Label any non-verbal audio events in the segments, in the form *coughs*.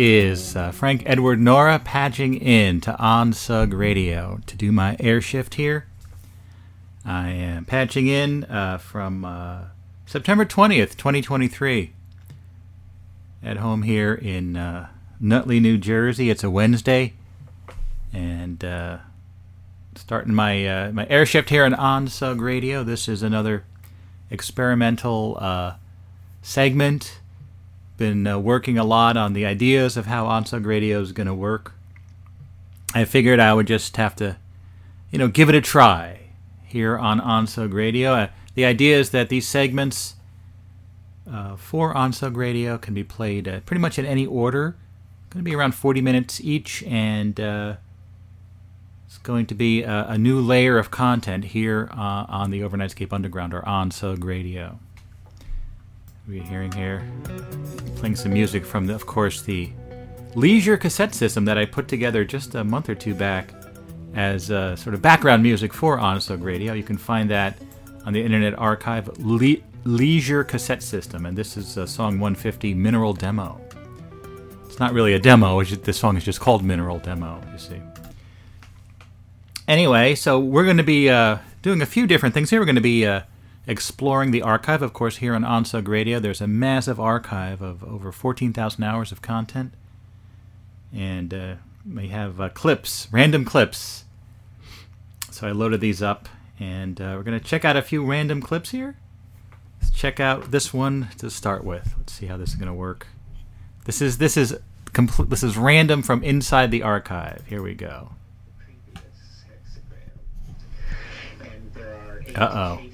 Is uh, Frank Edward Nora patching in to OnSug Radio to do my air shift here. I am patching in uh, from uh, September 20th, 2023, at home here in uh, Nutley, New Jersey. It's a Wednesday, and uh, starting my uh, my air shift here on OnSug Radio. This is another experimental segment. Been uh, working a lot on the ideas of how OnSug Radio is going to work. I figured I would just have to, you know, give it a try here on OnSug Radio. Uh, the idea is that these segments uh, for OnSug Radio can be played uh, pretty much in any order. Going to be around 40 minutes each, and uh, it's going to be a, a, new layer of content here uh, on the Overnightscape Underground or OnSug Radio. We're hearing here, playing some music from, the, of course, the Leisure cassette system that I put together just a month or two back as uh, sort of background music for Honest OnSug Radio. You can find that on the Internet Archive, Le- Leisure Cassette System, and this is uh, song 150, Mineral Demo. It's not really a demo, just, this song is just called Mineral Demo, you see. Anyway, so we're going to be uh, doing a few different things here. We're going to be uh, exploring the archive. Of course, here on OnSug Radio, there's a massive archive of over 14,000 hours of content. And uh, we have uh, clips, random clips. So I loaded these up, and uh, we're going to check out a few random clips here. Let's check out this one to start with. Let's see how this is going to work. This is this is complete. This is random from inside the archive. Here we go. Uh oh.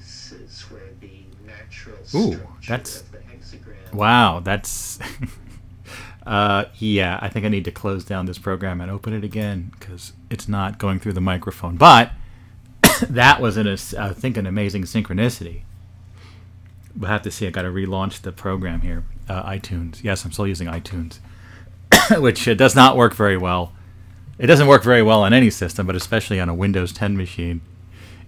Ooh, that's wow. That's *laughs* uh, yeah. I think I need to close down this program and open it again because it's not going through the microphone. But *coughs* that was an, I think, an amazing synchronicity. We'll have to see. I got to relaunch the program here. Uh, iTunes. Yes, I'm still using iTunes, *coughs* which uh, does not work very well. It doesn't work very well on any system, but especially on a Windows 10 machine,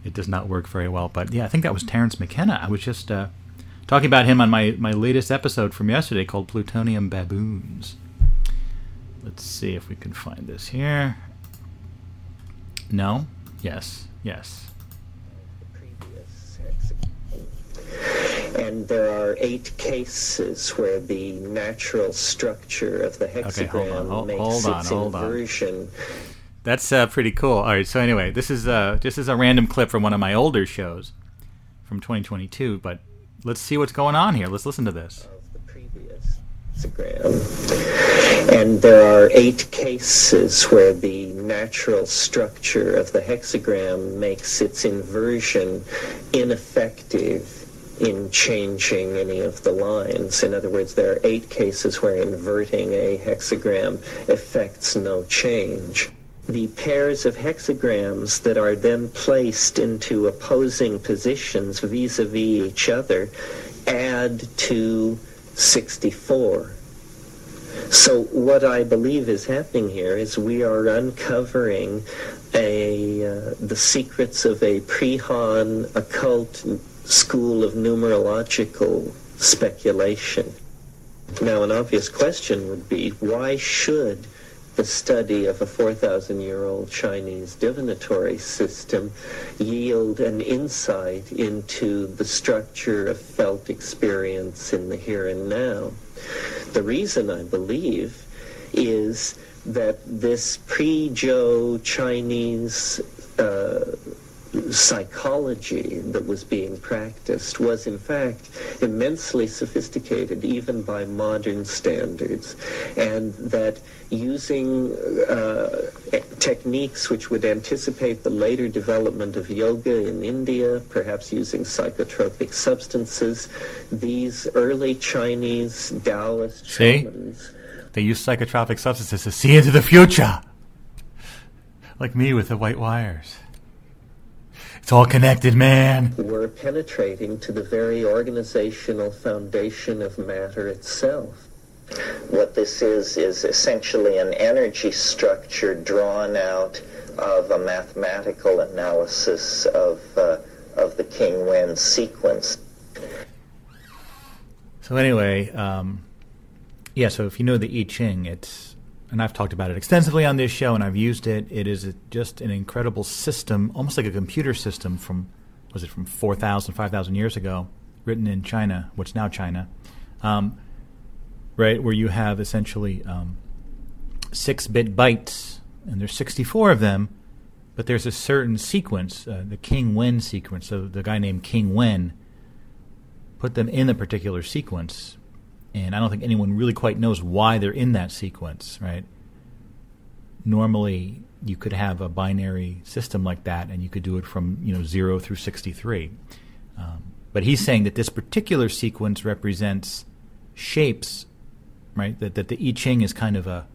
it does not work very well. But yeah, I think that was Terence McKenna. I was just uh, talking about him on my, my latest episode from yesterday called Plutonium Baboons. Let's see if we can find this here. No? Yes. Yes. And there are eight cases where the natural structure of the hexagram okay, hold on, hold, makes hold on, its hold inversion. On. That's uh, pretty cool. All right, so anyway, this is uh, just as a random clip from one of my older shows from 2022, but let's see what's going on here. Let's listen to this. And there are eight cases where the natural structure of the hexagram makes its inversion ineffective in changing any of the lines. In other words, there are eight cases where inverting a hexagram affects no change. The pairs of hexagrams that are then placed into opposing positions vis-a-vis each other add to 64. So what I believe is happening here is we are uncovering a uh, the secrets of a pre-Han occult school of numerological speculation. Now, an obvious question would be, why should the study of a 4,000 year old Chinese divinatory system yield an insight into the structure of felt experience in the here and now? The reason I believe is that this pre-Zhou Chinese uh, psychology that was being practiced was in fact immensely sophisticated even by modern standards and that using uh, techniques which would anticipate the later development of yoga in India, perhaps using psychotropic substances, these early Chinese Taoist See? shamans They use psychotropic substances to see into the future. Like me with the white wires. It's all connected, man. We're penetrating to the very organizational foundation of matter itself. What this is, is essentially an energy structure drawn out of a mathematical analysis of, uh, of the King Wen sequence. So anyway, um, Yeah, so if you know the I Ching, it's and I've talked about it extensively on this show, and I've used it. It is a, just an incredible system, almost like a computer system from was it from 4,000, 5,000 years ago, written in China, what's now China, um, right? Where you have essentially um, six-bit bytes, and there's 64 of them, but there's a certain sequence, uh, the King Wen sequence. So the guy named King Wen put them in a particular sequence, and I don't think anyone really quite knows why they're in that sequence, right? Normally, you could have a binary system like that, and you could do it from you know zero through sixty-three. Um, but he's saying that this particular sequence represents shapes, right? That that the I Ching is kind of a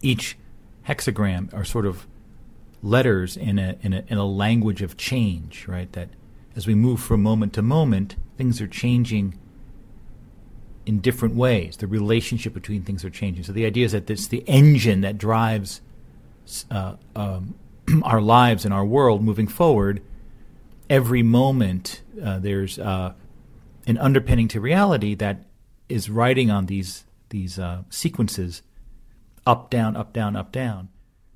each hexagram are sort of letters in a in a in a language of change, right? That as we move from moment to moment, things are changing in different ways. The relationship between things are changing. So the idea is that it's the engine that drives uh, um, *clears throat* our lives and our world moving forward. Every moment, uh, there's uh, an underpinning to reality that is riding on these these uh, sequences, up, down, up, down, up, down.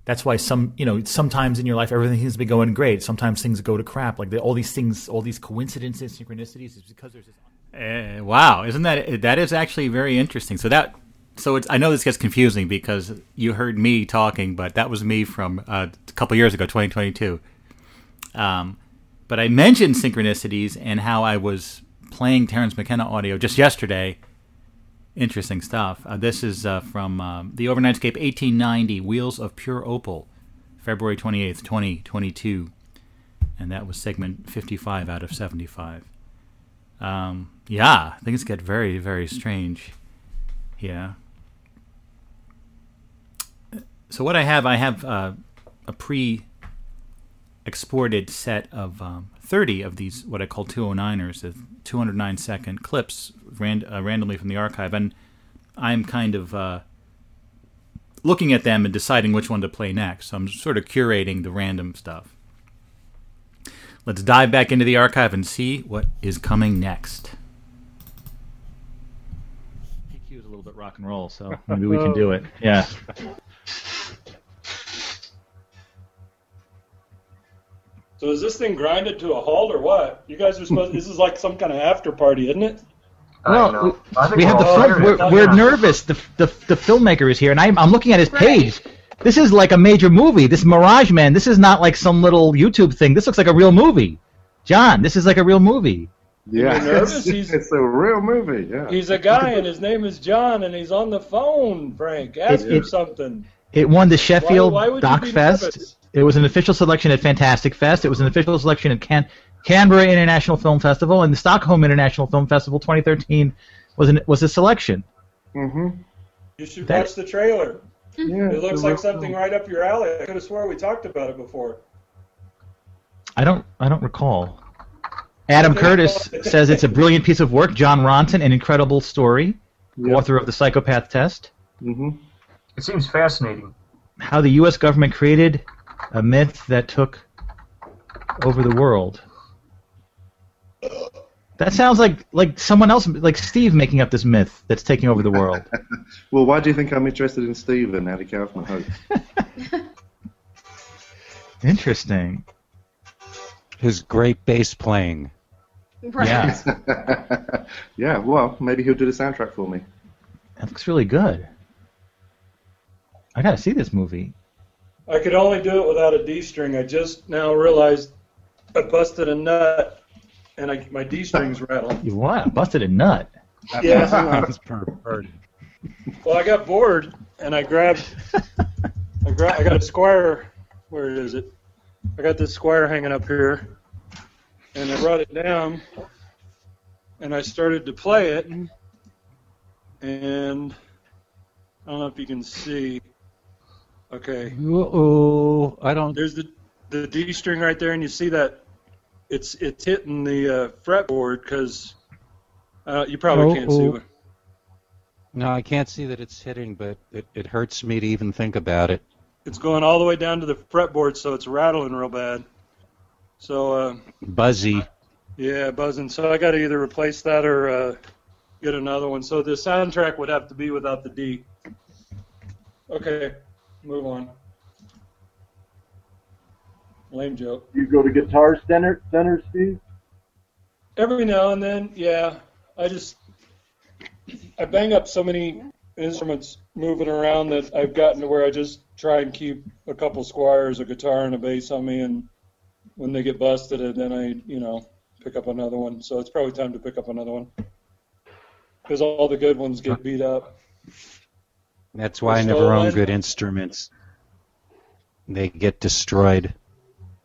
That's why some, you know, sometimes in your life everything seems to be going great. Sometimes things go to crap. Like the, all these things, all these coincidences, synchronicities, is because there's this uh, wow, isn't that that is actually very interesting? So that so it's I know this gets confusing because you heard me talking, but that was me from uh, a couple years ago, 2022. Um, but I mentioned synchronicities and how I was playing Terence McKenna audio just yesterday. Interesting stuff. Uh, this is uh, from um, the Overnightscape 1890, Wheels of Pure Opal, February 28th, 2022. And that was segment 55 out of 75. Um, yeah, things get very, very strange. Yeah. So what I have, I have uh, a pre-exported set of um, 30 of these what I call 209ers, the 209 second clips ran- uh, randomly from the archive, and I'm kind of uh, looking at them and deciding which one to play next. So I'm sort of curating the random stuff. Let's dive back into the archive and see what is coming next. PQ is a little bit rock and roll, so *laughs* maybe we can do it. Yeah. So is this thing grinded to a halt or what? You guys are supposed. this is like some kind of after party, isn't it? Well, we, we have the film. We're, we're nervous. The, the the filmmaker is here, and I'm I'm looking at his page. This is like a major movie. This Mirage Man. This is not like some little YouTube thing. This looks like a real movie. John, this is like a real movie. Yeah, nervous? *laughs* He's- it's a real movie. Yeah, He's a guy and his name is John and he's on the phone. Frank, ask It- him it- something. It won the Sheffield why would you Doc Fest. nervous? It was an official selection at Fantastic Fest. It was an official selection at Can- Canberra International Film Festival, and the Stockholm International Film Festival 2013 was an, was a selection. hmm You should That- watch the trailer. Yeah, It looks like something film. right up your alley. I could have swore we talked about it before. I don't I don't recall. Adam Curtis says it's a brilliant piece of work. Jon Ronson, an incredible story, Yeah. author of the Psychopath Test. Mm-hmm. It seems fascinating. How the U.S. government created a myth that took over the world. That sounds like like someone else, like Steve, making up this myth that's taking over the world. *laughs* Well, why do you think I'm interested in Stephen Andy Kaufman host? Interesting. His great bass playing. Right. Yeah, *laughs* yeah, well, maybe he'll do the soundtrack for me. that looks really good. I gotta see this movie. I could only do it without a D string. I just now realized I busted a nut and I, my D strings rattled. You what? Busted a nut. *laughs* Yeah. Sounds perverted. Well, I got bored and I grabbed. I gra- I got a Squier. Where is it? I got this Squier hanging up here, and I brought it down, and I started to play it, and I don't know if you can see. Okay, Oh, I don't. there's the the D string right there, and you see that it's it's hitting the uh, fretboard because uh, you probably can't see. Oh. No, I can't see that it's hitting, but it, it hurts me to even think about it. It's going all the way down to the fretboard, so it's rattling real bad. So uh, Buzzy. yeah, buzzing. So I got to either replace that or uh, get another one. So the soundtrack would have to be without the D. Okay, move on. Lame joke. You go to Guitar Center, Center, Steve? Every now and then, yeah. I just I bang up so many instruments moving around that I've gotten to where I just try and keep a couple Squiers, a guitar, and a bass on me, and when they get busted, and then I, you know, pick up another one. So it's probably time to pick up another one because all the good ones get beat up. That's why I never own good instruments. They get destroyed.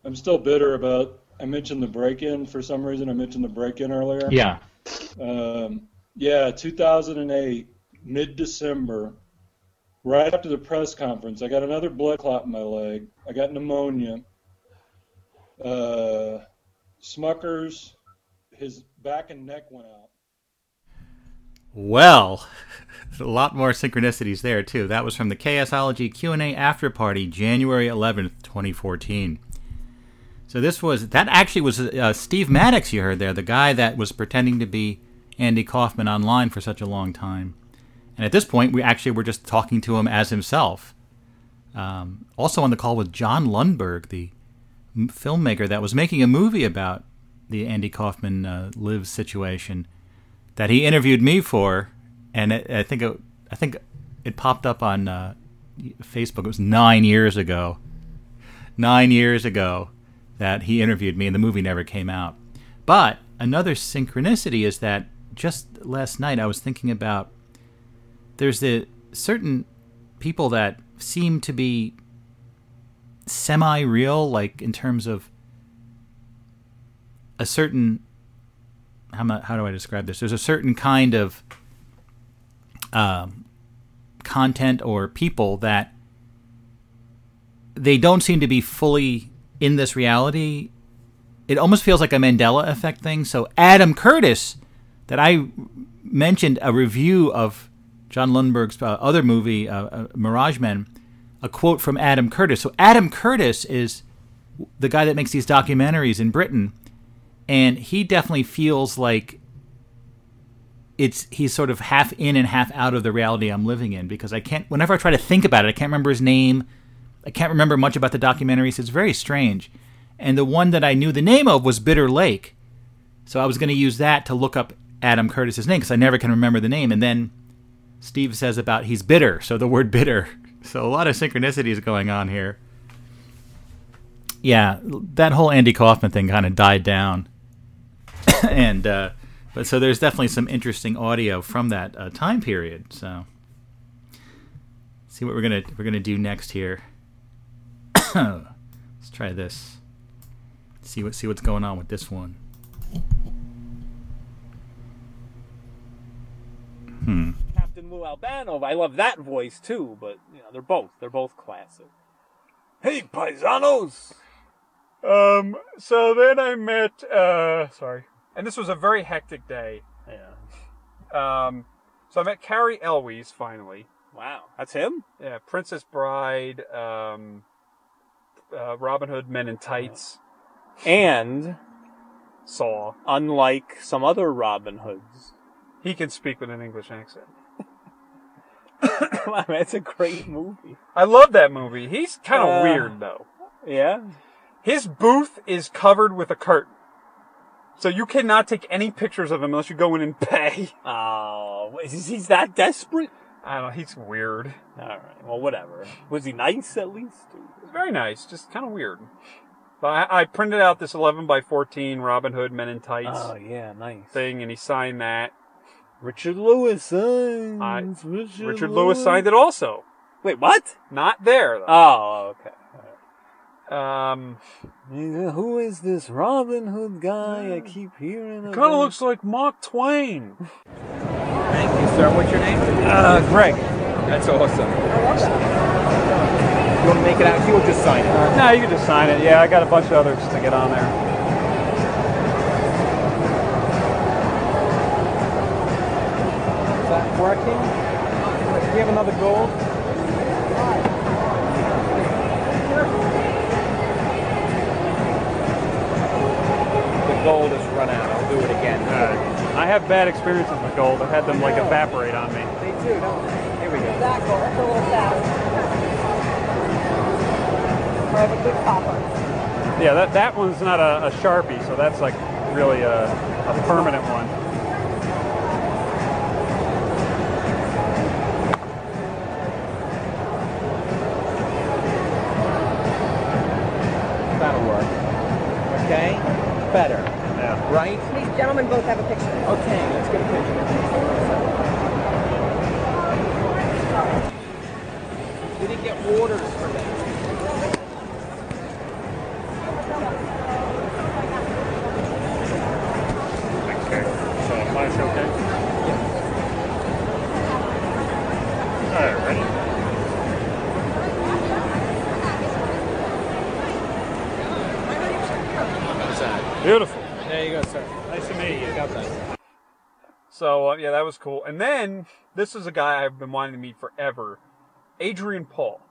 I'm still bitter about. I mentioned the break-in for some reason. I mentioned the break-in earlier. Yeah. Um, yeah, 2008, mid-December, right after the press conference. I got another blood clot in my leg. I got pneumonia. Uh, Smuckers, his back and neck went out. Well, *laughs* a lot more synchronicities there too. That was from the Khaosology Q&A after party, January 11th, 2014. So this was that actually was uh, Steve Maddox you heard there, the guy that was pretending to be Andy Kaufman online for such a long time. And at this point, we actually were just talking to him as himself. Um, also on the call with John Lundberg, the filmmaker that was making a movie about the Andy Kaufman uh, live situation that he interviewed me for, and it, I think it, I think it popped up on uh, Facebook. It was nine years ago. Nine years ago that he interviewed me, and the movie never came out. But another synchronicity is that just last night I was thinking about there's the certain people that seem to be semi real, like in terms of a certain how, how do I describe this? There's a certain kind of um, content or people that they don't seem to be fully in this reality. It almost feels like a Mandela effect thing. So Adam Curtis, that I mentioned a review of John Lundberg's uh, other movie, uh, uh, Mirage Men, a quote from Adam Curtis. So Adam Curtis is the guy that makes these documentaries in Britain, and he definitely feels like it's he's sort of half in and half out of the reality I'm living in because I can't. Whenever I try to think about it, I can't remember his name. I can't remember much about the documentaries. It's very strange. And the one that I knew the name of was Bitter Lake. So I was going to use that to look up Adam Curtis's name because I never can remember the name. And then Steve says about he's bitter, so the word bitter. So a lot of synchronicities going on here. Yeah, that whole Andy Kaufman thing kind of died down. *coughs* and uh, but so there's definitely some interesting audio from that uh, time period. So see what we're gonna we're gonna do next here. *coughs* Let's try this. See what see what's going on with this one. Hmm. Captain Lou Albano. I love that voice too, but you know they're both they're both classic. Hey, paisanos. Um. So then I met. Uh. Sorry. And this was a very hectic day. Yeah. Um. So I met Cary Elwes finally. Wow, that's him. Yeah, Princess Bride. Um. Uh, Robin Hood Men in Tights. And Saw. unlike some other Robin Hoods, He can speak with an English accent. *coughs* Wow, that's a great movie. I love that movie. He's kind of Uh, weird though. Yeah. His booth is covered with a curtain. So you cannot take any pictures of him unless you go in and pay. *laughs* Oh, is he's that desperate? I don't know, he's weird. All right. Well, whatever. Was he nice at least? Very nice, just kind of weird. But I, I printed out this 11 by 14 Robin Hood Men in Tights Oh yeah, nice. thing, and he signed that. Richard Lewis signs. I- Richard, Richard Lewis signed it also. Wait, what? Not there though. Oh, okay. Um, Who is this Robin Hood guy? I keep hearing. kind of looks like Mark Twain. *laughs* Thank you, sir. What's your name? Uh, Greg. That's awesome. You want to make it out here will just sign it? No, you can just sign it. Yeah, I got a bunch of others to get on there. That working? Do you have another gold? The gold has run out. I'll do it again. I have bad experiences with gold. I've had them like evaporate on me. Me too, don't they? Here we go. That gold, that's a little fast. Or have a good copper. Yeah, that, that one's not a, a Sharpie, so that's like really a, a permanent one. That'll work. Okay? Better. Yeah. Right? These gentlemen both have a picture. Okay, let's get a picture. We didn't get orders for that. Okay. So mine's okay? All right, ready? Beautiful. There you go, sir. Nice to meet you. Got that. So uh, yeah, that was cool. And then this is a guy I've been wanting to meet forever, Adrian Paul.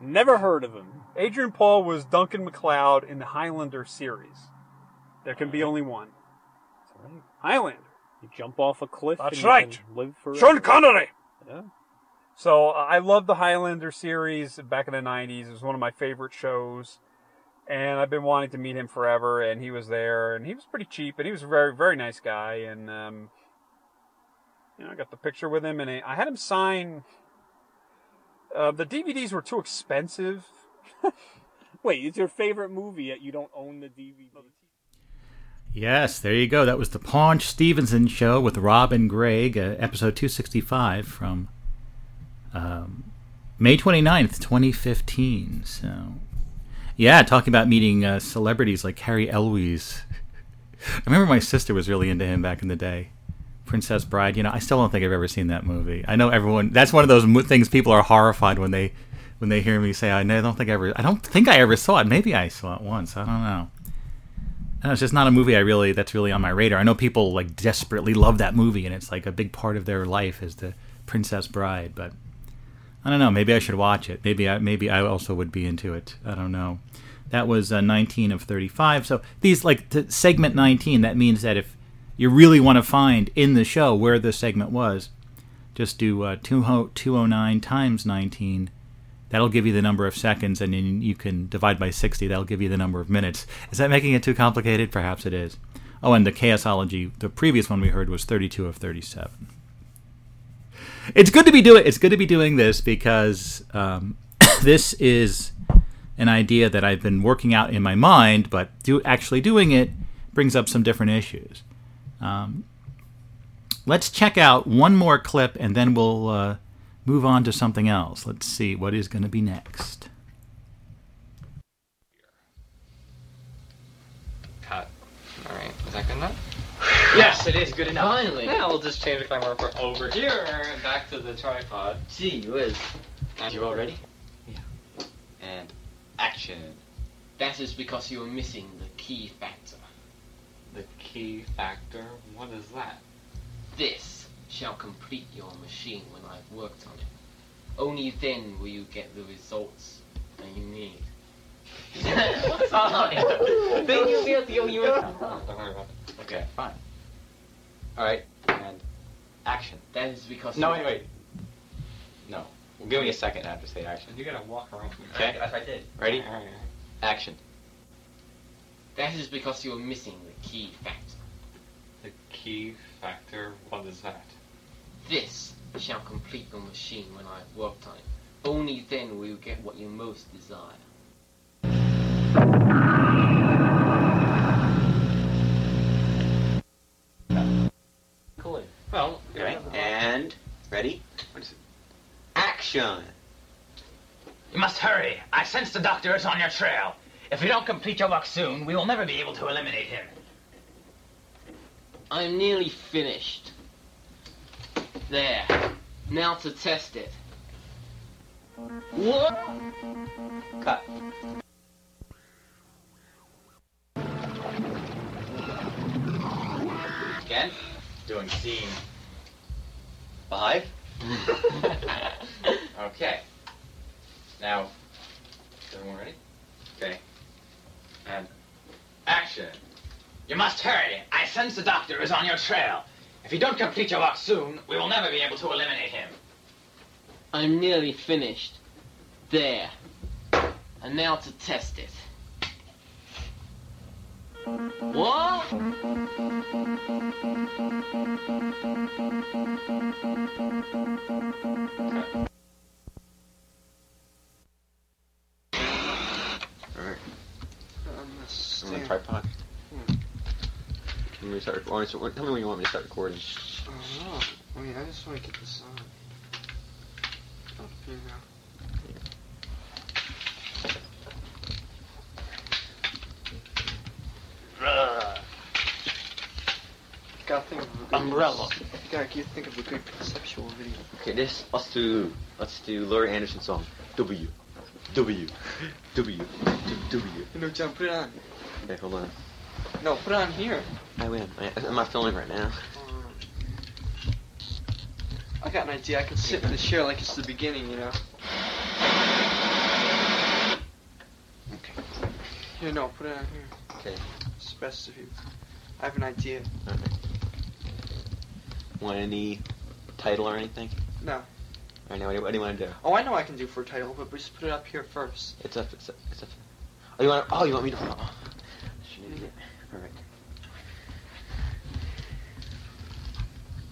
Never heard of him. Adrian Paul was Duncan MacLeod in the Highlander series. There can be only one. Highlander. You jump off a cliff. That's right. Live Sean Connery. Yeah. So uh, I love the Highlander series back in the '90s. It was one of my favorite shows, and I've been wanting to meet him forever. And he was there, and he was pretty cheap, and he was a very, very nice guy. And um, you know, I got the picture with him, and I had him sign. Uh, the DVDs were too expensive. *laughs* Wait, it's your favorite movie yet you don't own the DVD? Yes, there you go. That was the Paunch Stevenson Show with Rob and Greg, uh, episode 265 from um, May 29th, 2015. So, yeah, talking about meeting uh, celebrities like Harry Elwes. *laughs* I remember my sister was really into him back in the day. Princess Bride. You know, I still don't think I've ever seen that movie. I know everyone. That's one of those mo- things people are horrified when they when they hear me say. I don't think I ever. I don't think I ever saw it. Maybe I saw it once. I don't know. No, it's just not a movie I really that's really on my radar. I know people like desperately love that movie, and it's like a big part of their life is the Princess Bride. But I don't know. Maybe I should watch it. Maybe I maybe I also would be into it. I don't know. That was uh, 19 of 35. So these like to segment 19. That means that if you really want to find in the show where the segment was, just do uh, 209 times 19. That'll give you the number of seconds, and then you can divide by 60. That'll give you the number of minutes. Is that making it too complicated? Perhaps it is. Oh, and the Khaosology, the previous one we heard was 32 of 37. It's good to be doing. It's good to be doing this because um, *coughs* this is an idea that I've been working out in my mind, but do actually doing it brings up some different issues. Um, let's check out one more clip, and then we'll uh, move on to something else. Let's see what is going to be next. Cut. Alright, is that good enough? Yes, it is good enough. Finally. Yeah, we'll just change the camera for over here and back to the tripod. Gee whiz. And You all ready? Yeah. And action. That is because you are missing the key factor. The key factor? What is that? This shall complete your machine when I've worked on it. Only then will you get the results that you need. *laughs* *laughs* What's on? Then you'll be able to go you Don't worry about it. Okay, fine. Alright, and action. That is because No, you- wait, wait. No. Well, give me a second after say action. You gotta walk around. Okay? That's what I did. Ready? Alright. Action. That is because you are missing the key factor. The key factor? What is that? This shall complete your machine when I've worked on it. Only then will you get what you most desire. Well, okay. And ready? What is it? Action. You must hurry. I sense the doctor is on your trail. If you don't complete your work soon, we will never be able to eliminate him. I'm nearly finished. There. Now to test it. What? Cut. Scene five. *laughs* okay. Now, is everyone ready? Okay. And action. You must hurry. I sense the doctor is on your trail. If you don't complete your work soon, we will never be able to eliminate him. I'm nearly finished. There. And now to test it. What? Alright. Tripod. Start. me Tell me when you want me to start recording. Oh, wait, I mean, I just want to get this on. Oh, here you go. Gotta think of a good Umbrella. Gotta keep think of a good conceptual video. Okay, this let's do let's do Laurie Anderson song. W, W, W, W. No, John, put it on. Okay, hold on. No, put it on here. I win. I, am not filming right now. I got an idea. I can sit in the chair like it's the beginning, you know. Okay. Here, no, put it on here. Okay. It's best of you. I have an idea. Okay. Want any title or anything? No. Alright, now what do you, what do you want to do? Oh, I know I can do for a title, but we just put it up here first. It's up. It's up. It's up. Oh, you want? Oh, you want me to? Oh. All right.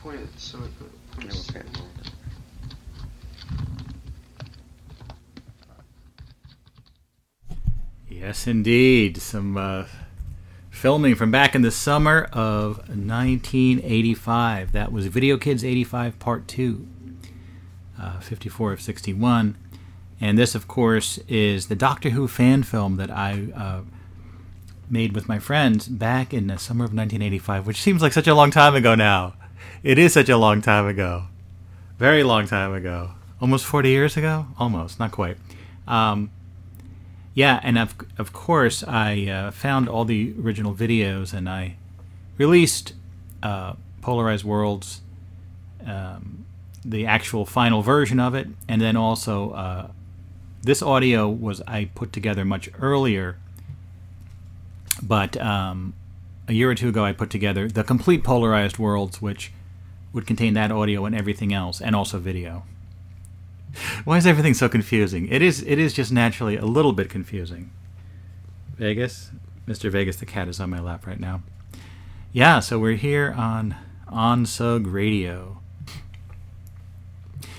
Point it so it No, points. okay. Yes, indeed. Some uh, filming from back in the summer of 1985. That was Video Kids 85 Part 2, uh, 54 of 61. And this, of course, is the Doctor Who fan film that I uh, made with my friends back in the summer of 1985, which seems like such a long time ago now. It is such a long time ago. Very long time ago. Almost 40 years ago? Almost, not quite. Um, yeah, and of, of course, I uh, found all the original videos and I released uh, Polarized Worlds, um, the actual final version of it, and then also uh, this audio was I put together much earlier, but um, a year or two ago I put together the complete Polarized Worlds, which would contain that audio and everything else, and also video. *laughs* Why is everything so confusing? It is. It is just naturally a little bit confusing. Vegas, Mr. Vegas, the cat is on my lap right now. Yeah, so we're here on OnSug Radio.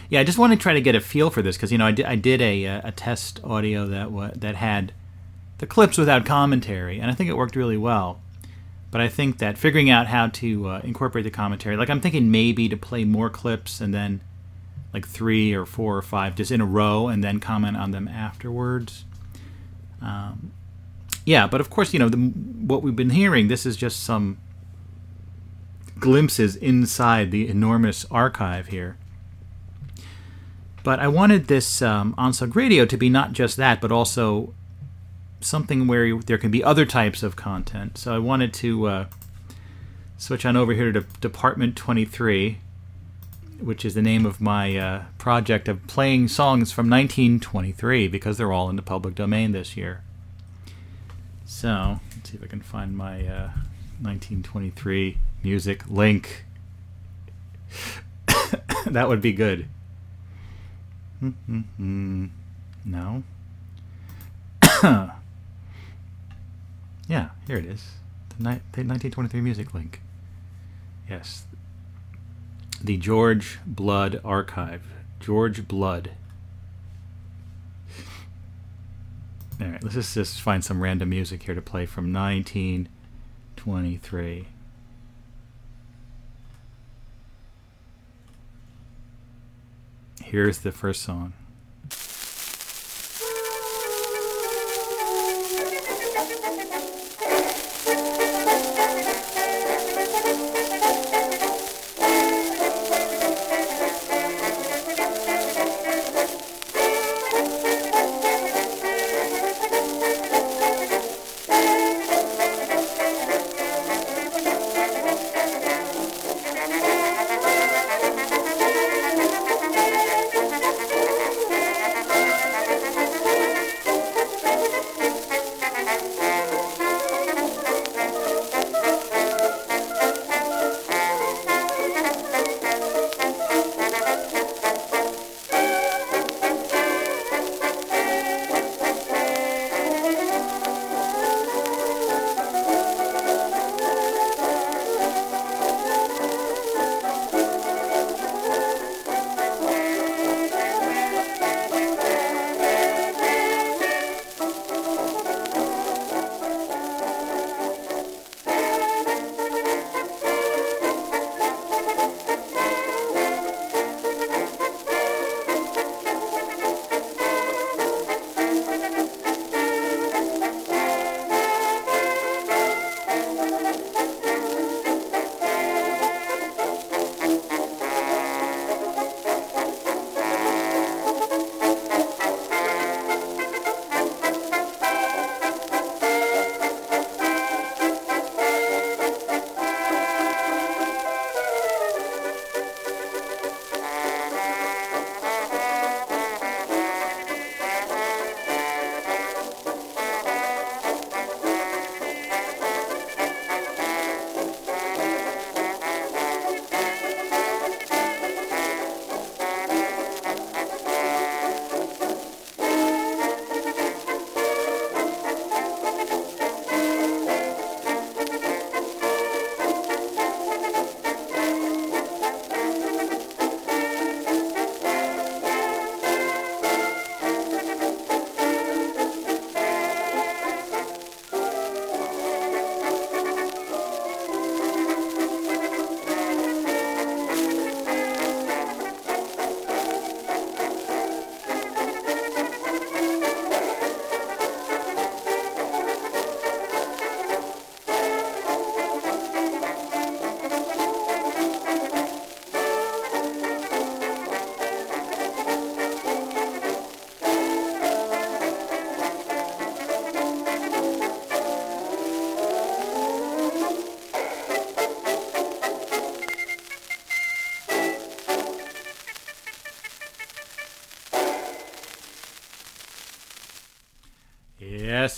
Yeah, I just want to try to get a feel for this because you know I did I did a uh, a test audio that wa- that had the clips without commentary, and I think it worked really well. But I think that figuring out how to uh, incorporate the commentary, like I'm thinking maybe to play more clips and then like three or four or five just in a row and then comment on them afterwards. Um, yeah, but of course, you know, the, what we've been hearing, this is just some glimpses inside the enormous archive here. But I wanted this um, OnSug Radio to be not just that, but also something where there can be other types of content. So I wanted to uh, switch on over here to Department 23 which is the name of my uh, project of playing songs from 1923 because they're all in the public domain this year. So, let's see if I can find my uh, 1923 music link. *coughs* that would be good. Mm-hmm. No. *coughs* yeah, here it is. The, ni- the 1923 music link. Yes, the George Blood Archive. George Blood. All right, let's just, just find some random music here to play from 1923. Here's the first song.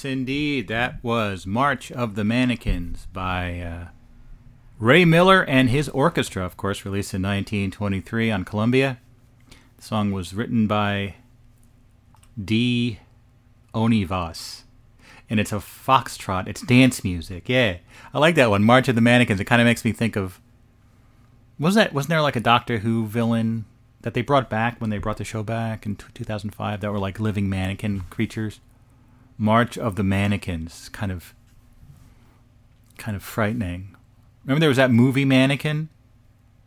Indeed. That was March of the Mannequins by uh, Ray Miller and his orchestra, of course, released in 1923 on Columbia. The song was written by D. Onivas. And it's a foxtrot. It's dance music. Yeah. I like that one. March of the Mannequins. It kind of makes me think of. Was that wasn't there like a Doctor Who villain that they brought back when they brought the show back in 2005 that were like living mannequin creatures? March of the Mannequins, kind of, kind of frightening. Remember there was that movie Mannequin.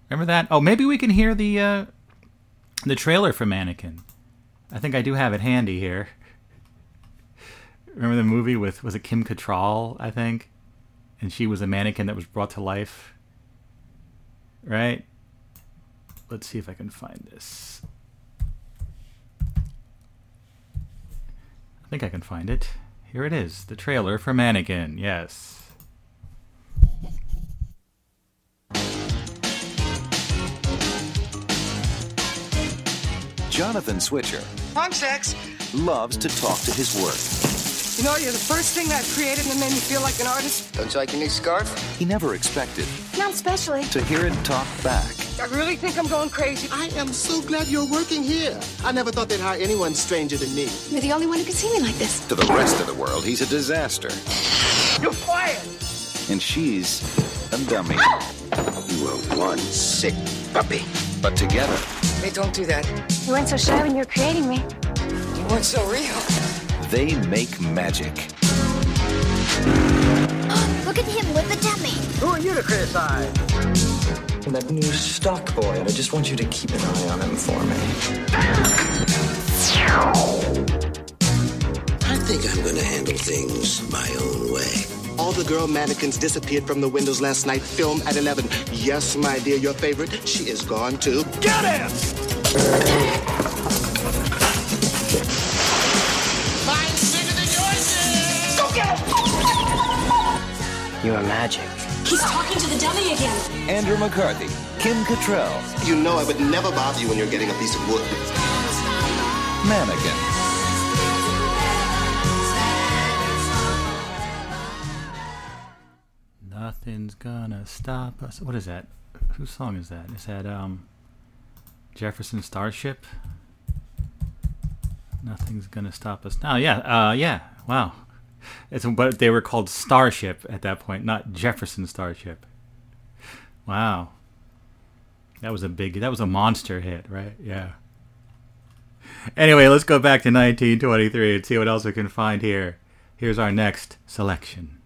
Remember that? Oh, maybe we can hear the uh, the trailer for Mannequin. I think I do have it handy here. *laughs* Remember the movie with was it Kim Cattrall? I think, and she was a mannequin that was brought to life. Right. Let's see if I can find this. I think I can find it. Here it is, the trailer for Mannequin. Yes. Jonathan Switcher Fun sex. loves to talk to his work. You know, you're the first thing that created that made me feel like an artist. Don't you like your new scarf? He never expected Not especially. to hear it talk back. I really think I'm going crazy. I am so glad you're working here. I never thought they'd hire anyone stranger than me. You're the only one who can see me like this. To the rest of the world, he's a disaster. You're fired. And she's a dummy. Ah! You were one sick puppy. But together, Hey, don't do that. You weren't so shy when you were creating me. You weren't so real. They make magic. Look at him with the dummy. Who are you to criticize? That new stock boy, and I just want you to keep an eye on him for me. I think I'm gonna handle things my own way. All the girl mannequins disappeared from the windows last night. Film at 11. Yes, my dear, your favorite. She is gone too. Get him! You are magic. He's talking to the dummy again. Andrew McCarthy, Kim Cattrall, You know I would never bother you when you're getting a piece of wood. Mannequin. Nothing's gonna stop us. What is that? Whose song is that? Is that um Jefferson Starship? Nothing's gonna stop us now. Yeah, uh, yeah. Wow, it's but they were called Starship at that point, not Jefferson Starship. Wow, that was a big, that was a monster hit, right? Yeah. Anyway, let's go back to 1923 and see what else we can find here. Here's our next selection.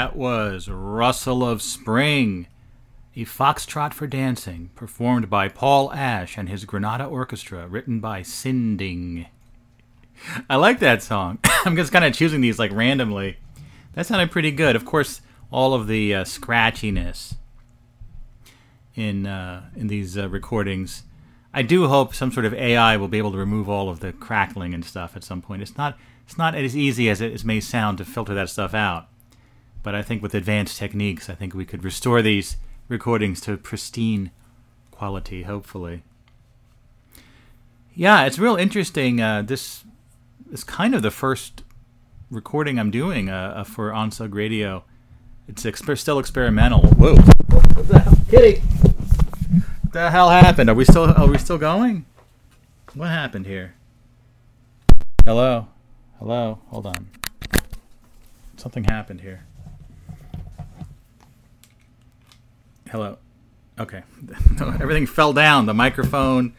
That was Rustle of Spring, a foxtrot for dancing, performed by Paul Ash and his Granada Orchestra, written by Sinding. I like that song. *coughs* I'm just kind of choosing these like randomly. That sounded pretty good. Of course, all of the uh, scratchiness in uh, in these uh, recordings. I do hope some sort of AI will be able to remove all of the crackling and stuff at some point. It's not it's not as easy as it may sound to filter that stuff out. But I think with advanced techniques, I think we could restore these recordings to pristine quality, hopefully. Yeah, it's real interesting. Uh, this is kind of the first recording I'm doing uh, uh, for Onsug Radio. It's exper- still experimental. Whoa! What the hell, Kitty? What the hell happened? Are we still are we still going? What happened here? Hello, hello. Hold on. Something happened here. Hello. Okay. *laughs* everything fell down. The microphone,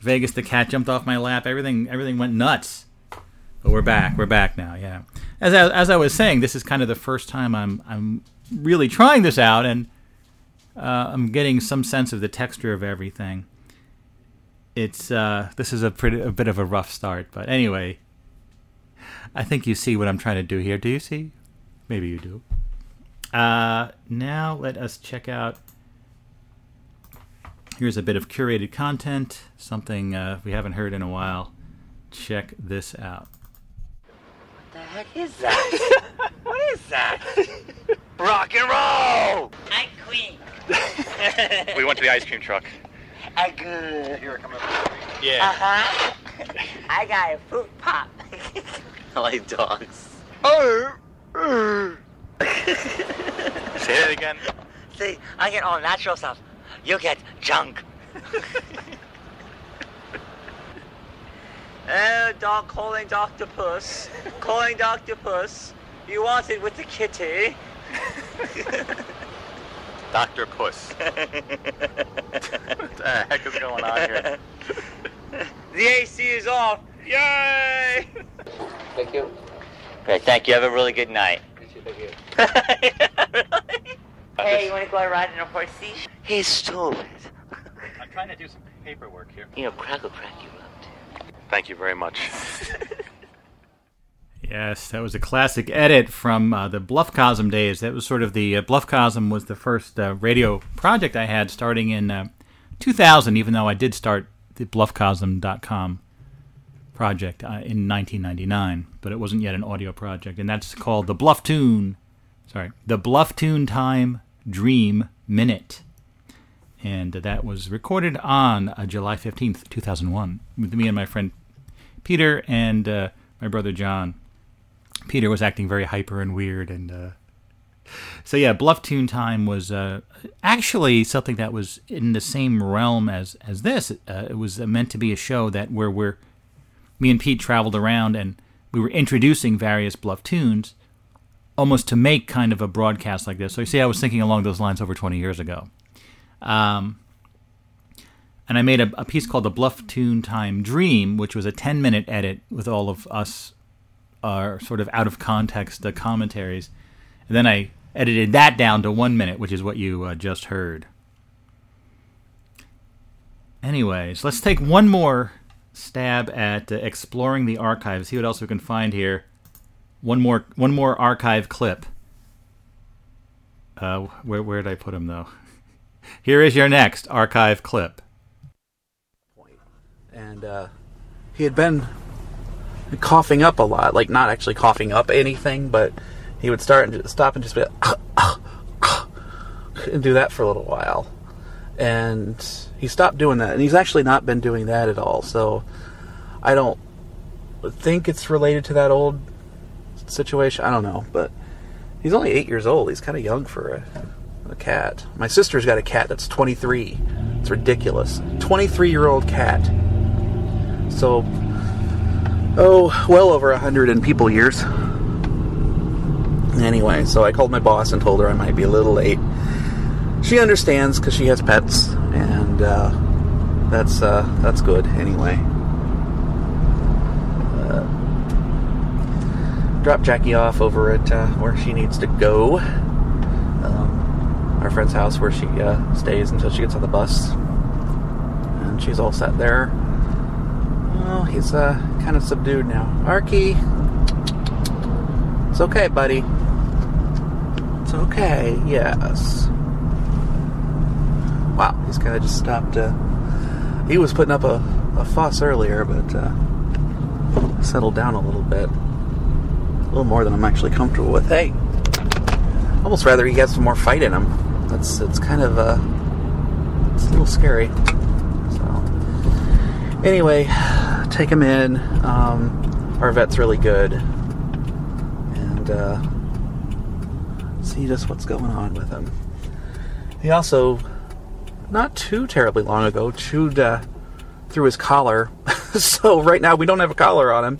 Vegas the cat jumped off my lap. Everything everything went nuts. But we're back. We're back now. Yeah. As I, as I was saying, this is kind of the first time I'm I'm really trying this out, and uh, I'm getting some sense of the texture of everything. It's uh, this is a pretty a bit of a rough start, but anyway, I think you see what I'm trying to do here. Do you see? Maybe you do. Uh, now let us check out. Here's a bit of curated content, something uh, we haven't heard in a while. Check this out. What the heck is that? *laughs* what is that? Rock and roll! I'm Queen. *laughs* we went to the ice cream truck. I good. Here, come up. Uh huh. *laughs* I got a fruit pop. I like dogs. Oh. Say that again. See, I get all natural stuff. You get junk. *laughs* oh, dog calling Dr. Puss. Calling Dr. Puss. You want it with the kitty. *laughs* Dr. Puss. *laughs* what the heck is going on here? The AC is off. Yay! Thank you. Great, thank you. Have a really good night. Thank you. Hey, you want to go ride in a horsey? He's stupid. I'm trying to do some paperwork here. You know, crackle crack you up. Thank you very much. *laughs* Yes, that was a classic edit from uh, the Bluffcosm days. That was sort of the uh, Bluffcosm was the first uh, radio project I had starting in uh, 2000, even though I did start the Bluffcosm.com project uh, in 1999, but it wasn't yet an audio project, and that's called the Blufftoon. Sorry, the Blufftoon Time Dream Minute, and that was recorded on uh, July 15th, 2001, with me and my friend Peter and uh, my brother John. Peter was acting very hyper and weird, and uh, so yeah, Blufftoon Time was uh, actually something that was in the same realm as as this. Uh, it was meant to be a show that where we're me and Pete traveled around and we were introducing various Blufftoons, almost to make kind of a broadcast like this. So you see, I was thinking along those lines over 20 years ago. Um, and I made a, a piece called the Blufftoon Time Dream, which was a 10 minute edit with all of us, our sort of out of context commentaries. And then I edited that down to one minute, which is what you uh, just heard. Anyways, let's take one more stab at uh, exploring the archives, See what else we can find here. One more, one more archive clip. Uh, where where did I put him though? *laughs* Here is your next archive clip. and uh, he had been coughing up a lot, like not actually coughing up anything, but he would start and stop and just be like, and do that for a little while, and he stopped doing that, and he's actually not been doing that at all. So I don't think it's related to that old situation. I don't know, but he's only eight years old. He's kind of young for a, a cat. My sister's got a cat that's 23. It's ridiculous. 23 year old cat. So, oh, well over a hundred in people years. Anyway, so I called my boss and told her I might be a little late. She understands because she has pets, and uh, that's uh, that's good. Anyway, drop Jackie off over at uh, where she needs to go. Um, our friend's house where she uh, stays until she gets on the bus. And she's all set there. Well, he's uh, kind of subdued now. Arky, it's okay, buddy. It's okay, yes. Wow, he's kind of just stopped. Uh, he was putting up a, a fuss earlier, but uh, settled down a little bit. A little more than I'm actually comfortable with. Hey, almost rather he has some more fight in him. That's it's kind of uh, it's a little scary. So anyway, take him in. Um, our vet's really good, and uh, see just what's going on with him. He also, not too terribly long ago, chewed uh, through his collar. *laughs* so right now we don't have a collar on him,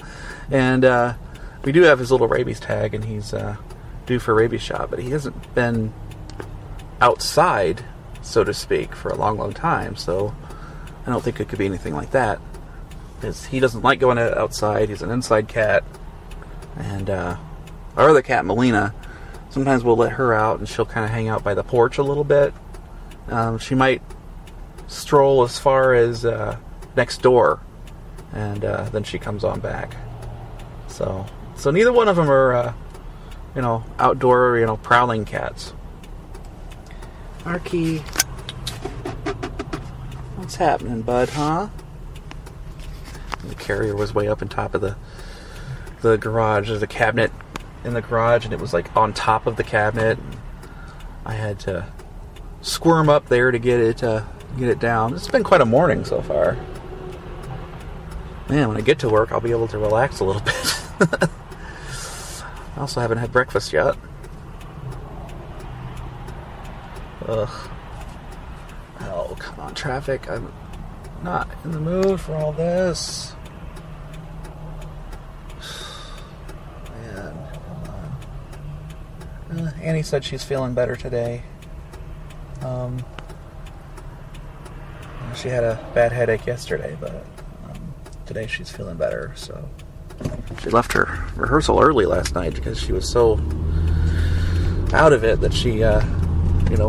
and uh, we do have his little rabies tag, and he's uh, due for rabies shot. But he hasn't been outside, so to speak, for a long, long time. So I don't think it could be anything like that. Because he doesn't like going outside. He's an inside cat, and uh, our other cat, Melina, sometimes we'll let her out, and she'll kind of hang out by the porch a little bit. Um, she might stroll as far as uh, next door, and uh, then she comes on back. So, so neither one of them are, uh, you know, outdoor, you know, prowling cats. Arky, what's happening, bud? Huh? The carrier was way up on top of the the garage. There's a cabinet in the garage, and it was like on top of the cabinet. I had to squirm up there to get it uh, get it down. It's been quite a morning so far. Man, when I get to work, I'll be able to relax a little *laughs* bit. Also haven't had breakfast yet. Ugh. Oh, come on, traffic. I'm not in the mood for all this. *sighs* Man, come on. Uh, Annie said she's feeling better today. Um, she had a bad headache yesterday, but um, today she's feeling better. So she left her rehearsal early last night because she was so out of it that she, uh, you know,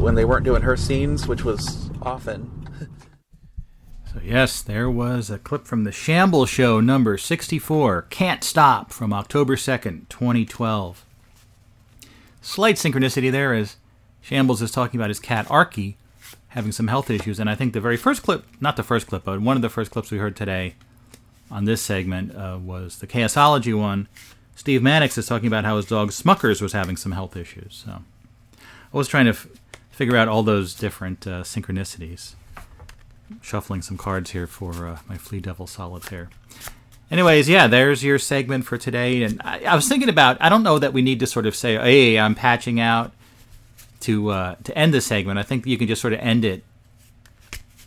when they weren't doing her scenes, which was often. *laughs* So, yes, there was a clip from the Shambleshow number 64, Can't Stop, from October 2nd, 2012. Slight synchronicity there as Shambles is talking about his cat Arky having some health issues. And I think the very first clip, not the first clip, but one of the first clips we heard today on this segment uh, was the Khaosology one. Steve Mannix is talking about how his dog Smuckers was having some health issues. So I was trying to f- figure out all those different uh, synchronicities. Shuffling some cards here for uh, my Flea Devil Solitaire. Anyways, yeah, there's your segment for today. And I, I, was thinking about, I don't know that we need to sort of say, hey, I'm patching out to uh, to end the segment. I think you can just sort of end it.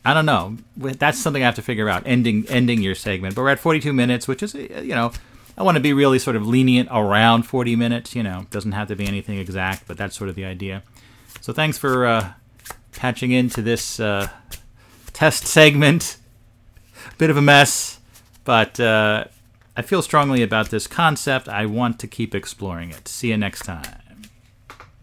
I don't know. That's something I have to figure out. Ending ending your segment, but we're at 42 minutes, which is you know I want to be really sort of lenient around 40 minutes. You know, doesn't have to be anything exact, but that's sort of the idea. So thanks for uh, patching into this uh, test segment. *laughs* Bit of a mess, but uh, I feel strongly about this concept. I want to keep exploring it. See you next time.